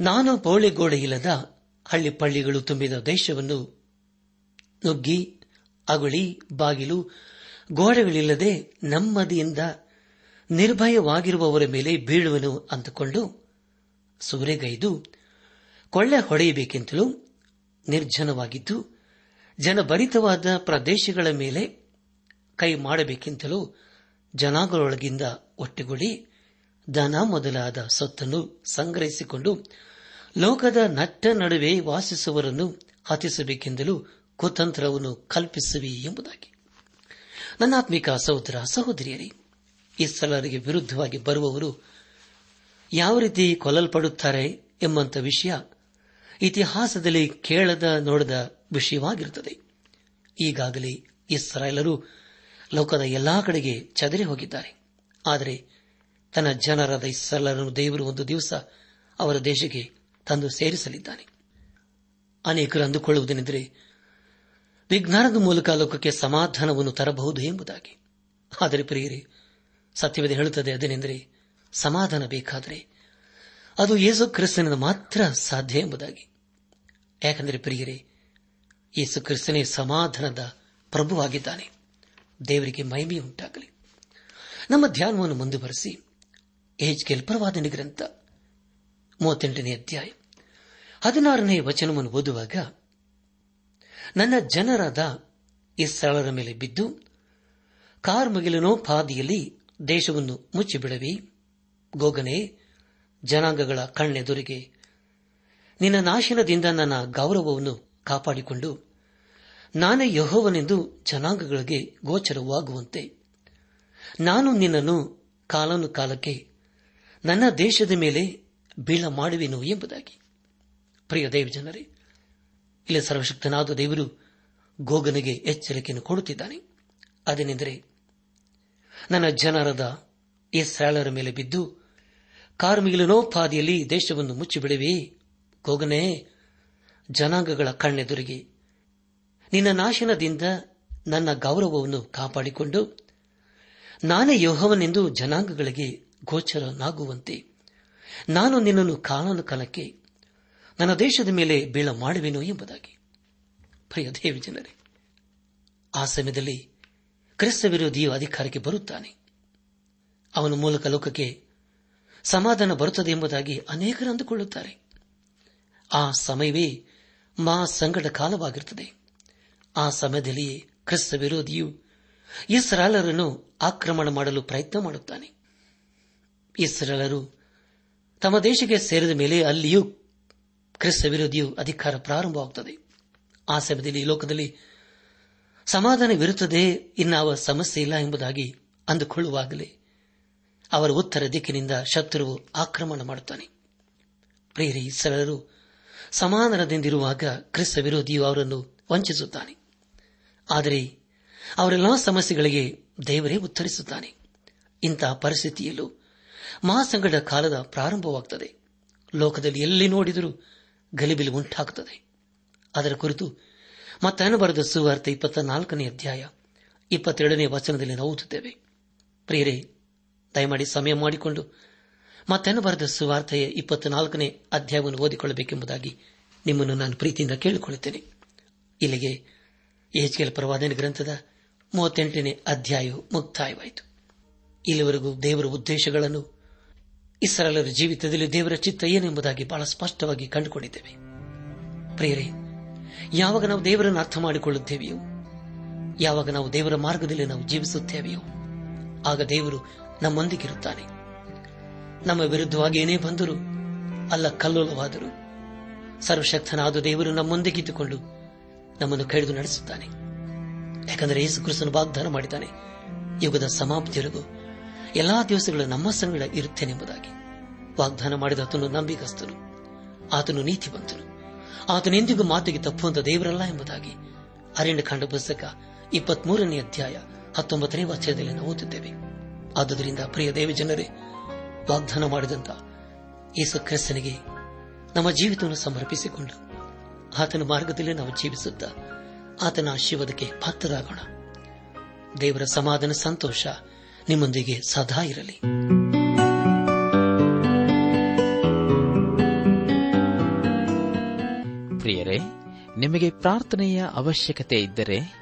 ನಾನು ಪೌಳೆಗೋಡೆ ಇಲ್ಲದ ಹಳ್ಳಿ ಪಳ್ಳಿಗಳು ತುಂಬಿದ ದೇಶವನ್ನು ನುಗ್ಗಿ, ಅಗುಳಿ, ಬಾಗಿಲು, ಗೋಡೆಗಳಿಲ್ಲದೆ ನಮ್ಮದಿಯಿಂದ ನಿರ್ಭಯವಾಗಿರುವವರ ಮೇಲೆ ಬೀಳುವನು ಅಂದುಕೊಂಡು ಸೂರೆಗೈದು ಕೊಳ್ಳೆ ಹೊಡೆಯಬೇಕೆಂತಲೂ ನಿರ್ಜನವಾಗಿದ್ದು, ಜನಭರಿತವಾದ ಪ್ರದೇಶಗಳ ಮೇಲೆ ಕೈ ಮಾಡಬೇಕೆಂತಲೂ ಜನಾಂಗಗಳೊಳಗಿಂದ ಒಟ್ಟುಗೂಡಿ ದನ ಮೊದಲಾದ ಸೊತ್ತನ್ನು ಸಂಗ್ರಹಿಸಿಕೊಂಡು ಲೋಕದ ನಟ್ಟ ನಡುವೆ ವಾಸಿಸುವವರನ್ನು ಹತಿಸಬೇಕೆಂದಲೂ ಕುತಂತ್ರವನ್ನು ಕಲ್ಪಿಸುವಿ ಎಂಬುದಾಗಿ. ನನ್ನಾತ್ಮಿಕ ಸಹೋದರ ಸಹೋದರಿಯರೇ, ಈ ಸ್ಥಳರಿಗೆ ವಿರುದ್ಧವಾಗಿ ಬರುವವರು ಯಾವ ರೀತಿ ಕೊಲ್ಲಲ್ಪಡುತ್ತಾರೆ ಎಂಬಂತ ವಿಷಯ ಇತಿಹಾಸದಲ್ಲಿ ಕೇಳದ, ನೋಡದ ವಿಷಯವಾಗಿರುತ್ತದೆ. ಈಗಾಗಲೇ ಇಸ್ರಾಯೇಲರು ಲೋಕದ ಎಲ್ಲಾ ಕಡೆಗೆ ಚದರಿ ಹೋಗಿದ್ದಾರೆ. ಆದರೆ ತನ್ನ ಜನರಾದ ಇಸ್ರಾಯೇಲರನ್ನು ದೇವರು ಒಂದು ದಿವಸ ಅವರ ದೇಶಕ್ಕೆ ತಂದು ಸೇರಿಸಲಿದ್ದಾನೆ. ಅನೇಕರು ಅಂದುಕೊಳ್ಳುವುದೇನೆಂದರೆ ವಿಜ್ಞಾನದ ಮೂಲಕ ಲೋಕಕ್ಕೆ ಸಮಾಧಾನವನ್ನು ತರಬಹುದು ಎಂಬುದಾಗಿ. ಆದರೆ ಪ್ರಿಯರೇ, ಸತ್ಯವೇದ ಹೇಳುತ್ತದೆ ಅದೇನೆಂದರೆ ಸಮಾಧಾನ ಬೇಕಾದರೆ ಅದು ಯೇಸು ಕ್ರಿಸ್ತನಿಂದ ಮಾತ್ರ ಸಾಧ್ಯ ಎಂಬುದಾಗಿ. ಯಾಕೆಂದರೆ ಪ್ರಿಯರೇ, ಯೇಸು ಕ್ರಿಸ್ತನೇ ಸಮಾಧಾನದ ಪ್ರಭುವಾಗಿದ್ದಾನೆ. ದೇವರಿಗೆ ಮಹಿಮೆ ಉಂಟಾಗಲಿ. ನಮ್ಮ ಧ್ಯಾನವನ್ನು ಮುಂದುವರೆಸಿ ಏಜ್ ಕೆಲ್ಪರವಾದ ಗ್ರಂಥ ಮೂವತ್ತೆಂಟನೇ ಅಧ್ಯಾಯ ಹದಿನಾರನೇ ವಚನವನ್ನು ಓದುವಾಗ, ನನ್ನ ಜನರಾದ ಇಸ್ರಾಳರ ಮೇಲೆ ಬಿದ್ದು, ಕಾರ್ಮಗಿಲನೋ ಪಾದಿಯಲ್ಲಿ ದೇಶವನ್ನು ಮುಚ್ಚಿಬಿಡವಿ. ಗೋಗನೆ, ಜನಾಂಗಗಳ ಕಣ್ಣೆದುರಿಗೆ ನಿನ್ನ ನಾಶನದಿಂದ ನನ್ನ ಗೌರವವನ್ನು ಕಾಪಾಡಿಕೊಂಡು ನಾನೇ ಯಹೋವನೆಂದು ಜನಾಂಗಗಳಿಗೆ ಗೋಚರವಾಗುವಂತೆ. ನಾನು ನಿನ್ನನ್ನು ಕಾಲನು ಕಾಲಕ್ಕೆ ನನ್ನ ದೇಶದ ಮೇಲೆ ಬೀಳ ಮಾಡುವೆನು ಎಂಬುದಾಗಿ. ಪ್ರಿಯ ಜನರೇ, ಇಲ್ಲಿ ಸರ್ವಶಕ್ತನಾದ ದೇವರು ಗೋಗನಿಗೆ ಎಚ್ಚರಿಕೆಯನ್ನು ಕೊಡುತ್ತಿದ್ದಾನೆ. ಅದೇನೆಂದರೆ, ನನ್ನ ಜನರದ ಸ್ಯಾಳರ ಮೇಲೆ ಬಿದ್ದು ಕಾರ್ಮಿಲನೋಪಾದಿಯಲ್ಲಿ ದೇಶವನ್ನು ಮುಚ್ಚಿಬಿಡುವೆ. ಗೋಗನೇ, ಜನಾಂಗಗಳ ಕಣ್ಣೆದುರಿಗೆ, ನಿನ್ನ ನಾಶನದಿಂದ ನನ್ನ ಗೌರವವನ್ನು ಕಾಪಾಡಿಕೊಂಡು, ನಾನೇ ಯೋಹವನೆಂದು ಜನಾಂಗಗಳಿಗೆ ಗೋಚರನಾಗುವಂತೆ. ನಾನು ನಿನ್ನನ್ನು ಕಾಲಾನುಕಾಲಕ್ಕೆ ನನ್ನ ದೇಶದ ಮೇಲೆ ಬೀಳ ಮಾಡುವೆನು ಎಂಬುದಾಗಿ. ಪ್ರಿಯ ದೇವಿ ಜನರೇ, ಆ ಸಮಯದಲ್ಲಿ ಕ್ರಿಸ್ತ ವಿರೋಧಿಯು ಅಧಿಕಾರಕ್ಕೆ ಬರುತ್ತಾನೆ. ಅವನ ಮೂಲಕ ಲೋಕಕ್ಕೆ ಸಮಾಧಾನ ಬರುತ್ತದೆ ಎಂಬುದಾಗಿ ಅನೇಕರು ಅಂದುಕೊಳ್ಳುತ್ತಾರೆ. ಆ ಸಮಯವೇ ಮಾ ಸಂಗಡ ಕಾಲವಾಗಿರುತ್ತದೆ. ಆ ಸಮಯದಲ್ಲಿಯೇ ಕ್ರಿಸ್ತ ವಿರೋಧಿಯು ಇಸ್ರಾಲರನ್ನು ಆಕ್ರಮಣ ಮಾಡಲು ಪ್ರಯತ್ನ ಮಾಡುತ್ತಾನೆ. ಇಸ್ರಾಲರು ತಮ್ಮ ದೇಶಕ್ಕೆ ಸೇರಿದ ಮೇಲೆ ಅಲ್ಲಿಯೂ ಕ್ರಿಸ್ತ ವಿರೋಧಿಯು ಅಧಿಕಾರ ಪ್ರಾರಂಭವಾಗುತ್ತದೆ. ಆ ಸಮಯದಲ್ಲಿ ಲೋಕದಲ್ಲಿ ಸಮಾಧಾನವಿರುತ್ತದೆ ಇನ್ನಾವ ಸಮಸ್ಯೆ ಇಲ್ಲ ಎಂಬುದಾಗಿ ಅಂದುಕೊಳ್ಳುವಾಗಲೇ ಅವರ ಉತ್ತರ ದಿಕ್ಕಿನಿಂದ ಶತ್ರುವು ಆಕ್ರಮಣ ಮಾಡುತ್ತಾನೆ. ಪ್ರಿಯರಿ, ಇಸ್ರಾಯೇಲರು ಸಮಾಧಾನದಿಂದಿರುವಾಗ ಕ್ರಿಸ್ತ ವಿರೋಧಿಯು ಅವರನ್ನು ವಂಚಿಸುತ್ತಾನೆ. ಆದರೆ ಅವರೆಲ್ಲಾ ಸಮಸ್ಯೆಗಳಿಗೆ ದೇವರೇ ಉತ್ತರಿಸುತ್ತಾನೆ. ಇಂತಹ ಪರಿಸ್ಥಿತಿಯಲ್ಲೂ ಮಹಾಸಂಗಡ ಕಾಲದ ಪ್ರಾರಂಭವಾಗುತ್ತದೆ ಲೋಕದಲ್ಲಿ ಎಲ್ಲಿ ನೋಡಿದರೂ ಗಲಿಬಿಲಿ ಉಂಟಾಗುತ್ತದೆ. ಅದರ ಕುರಿತು ಮತ್ತೇನು ಬರೆದ ಸುವಾರ್ತೆ ಇಪ್ಪತ್ತ ನಾಲ್ಕನೇ ಅಧ್ಯಾಯ, ಇಪ್ಪತ್ತೆರಡನೇ ವಚನದಲ್ಲಿ ನಾವು ಓದುತ್ತೇವೆ. ಪ್ರಿಯರೇ, ದಯಮಾಡಿ ಸಮಯ ಮಾಡಿಕೊಂಡು ಮತ್ತೇನು ಬರೆದ ಸುವಾರ್ತೆಯ ಇಪ್ಪತ್ನಾಲ್ಕನೇ ಅಧ್ಯಾಯವನ್ನು ಓದಿಕೊಳ್ಳಬೇಕೆಂಬುದಾಗಿ ನಿಮ್ಮನ್ನು ನಾನು ಪ್ರೀತಿಯಿಂದ ಕೇಳಿಕೊಳ್ಳುತ್ತೇನೆ. ಇಲ್ಲಿಗೆ ಎಚ್ಕೆಲ್ ಪ್ರವಾದನ ಗ್ರಂಥದ ಮೂವತ್ತೆಂಟನೇ ಅಧ್ಯಾಯವು ಮುಕ್ತಾಯವಾಯಿತು. ಇಲ್ಲಿವರೆಗೂ ದೇವರ ಉದ್ದೇಶಗಳನ್ನು ಇಸ್ರಾಲರ ಜೀವಿತದಲ್ಲಿ ದೇವರ ಚಿತ್ತ ಏನೆಂಬುದಾಗಿ ಬಹಳ ಸ್ಪಷ್ಟವಾಗಿ ಕಂಡುಕೊಂಡಿದ್ದೇವೆ. ಪ್ರಿಯರೇ, ಯಾವಾಗ ನಾವು ದೇವರನ್ನು ಅರ್ಥ ಮಾಡಿಕೊಳ್ಳುತ್ತೇವೆಯೋ, ಯಾವಾಗ ನಾವು ದೇವರ ಮಾರ್ಗದಲ್ಲಿ ನಾವು ಜೀವಿಸುತ್ತೇವೆಯೋ, ಆಗ ದೇವರು ನಮ್ಮೊಂದಿಗಿರುತ್ತಾನೆ ನಮ್ಮ ವಿರುದ್ಧವಾಗಿ ಏನೇ ಬಂದರೂ ಅಲ್ಲ, ಕಲ್ಲೋಲವಾದರು ಸರ್ವಶಕ್ತನಾದ ದೇವರು ನಮ್ಮೊಂದಿಗಿದ್ದುಕೊಂಡು ನಮ್ಮನ್ನು ಕಡಿದು ನಡೆಸುತ್ತಾನೆ. ಯಾಕಂದರೆ ಯೇಸು ಕ್ರಿಸ್ತನು ವಾಗ್ದಾನ ಮಾಡಿದ್ದಾನೆ. ಯುಗದ ಸಮಾಪ್ತಿಯವರೆಗೂ ಎಲ್ಲಾ ದಿವಸಗಳು ನಮ್ಮ ಸಂಗಡ ಇರುತ್ತೇನೆಂಬುದಾಗಿ. ವಾಗ್ದಾನ ಮಾಡಿದ ಆತನು ನಂಬಿಕಸ್ತನು ಆತನು ನೀತಿವಂತನು. ಆತನೆಂದಿಗೂ ಮಾತಿಗೆ ತಪ್ಪುವಂತ ದೇವರಲ್ಲ ಎಂಬುದಾಗಿ ಅರಣ್ಯ ಕಾಂಡ ಪುಸ್ತಕ ಇಪ್ಪತ್ಮೂರನೇ ಅಧ್ಯಾಯ ಹತ್ತೊಂಬತ್ತನೇ ವರ್ಷದಲ್ಲಿ ನಾವು ಓದುತ್ತೇವೆ. ಆದುದರಿಂದ ಪ್ರಿಯ ಜನರೇ ವಾಗ್ದಾನ ಮಾಡಿದಂತ ಯೇಸು ಕ್ರಿಸ್ತನಿಗೆ ನಮ್ಮ ಜೀವಿತವನ್ನು ಸಮರ್ಪಿಸಿಕೊಂಡು ಆತನ ಮಾರ್ಗದಲ್ಲಿ ನಾವು ಜೀವಿಸುತ್ತ ಆತನ ಆಶೀರ್ವಾದಕ್ಕೆ ಪಾತ್ರರಾಗೋಣ. ದೇವರ ಸಮಾಧಾನ, ಸಂತೋಷ ನಿಮ್ಮೊಂದಿಗೆ ಸದಾ ಇರಲಿ. ಪ್ರಿಯರೇ, ನಿಮಗೆ ಪ್ರಾರ್ಥನೆಯ ಅವಶ್ಯಕತೆ ಇದ್ದರೆ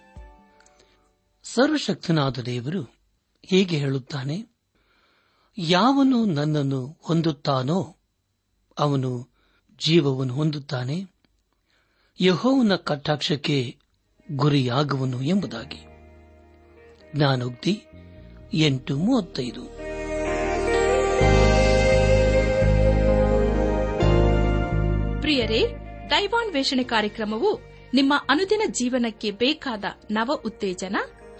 ಸರ್ವಶಕ್ತನಾದ ದೇವರು ಹೀಗೆ ಹೇಳುತ್ತಾನೆ, ಯಾವನು ನನ್ನನ್ನು ಹೊಂದುತ್ತಾನೋ ಅವನು ಜೀವವನ್ನು ಹೊಂದುತ್ತಾನೆ, ಯಹೋವನ ಕಟಾಕ್ಷಕ್ಕೆ ಗುರಿಯಾಗುವನು ಎಂಬುದಾಗಿ. ಜ್ಞಾನೋಕ್ತಿ ಎಂಟು ಮೂವತ್ತೈದು. ಪ್ರಿಯರೇ, ದೈವಾನ್ವೇಷಣೆ ಕಾರ್ಯಕ್ರಮವು ನಿಮ್ಮ ಅನುದಿನ ಜೀವನಕ್ಕೆ ಬೇಕಾದ ನವ ಉತ್ತೇಜನ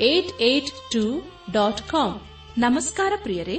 eight eight two dot com ನಮಸ್ಕಾರ ಪ್ರಿಯರೇ.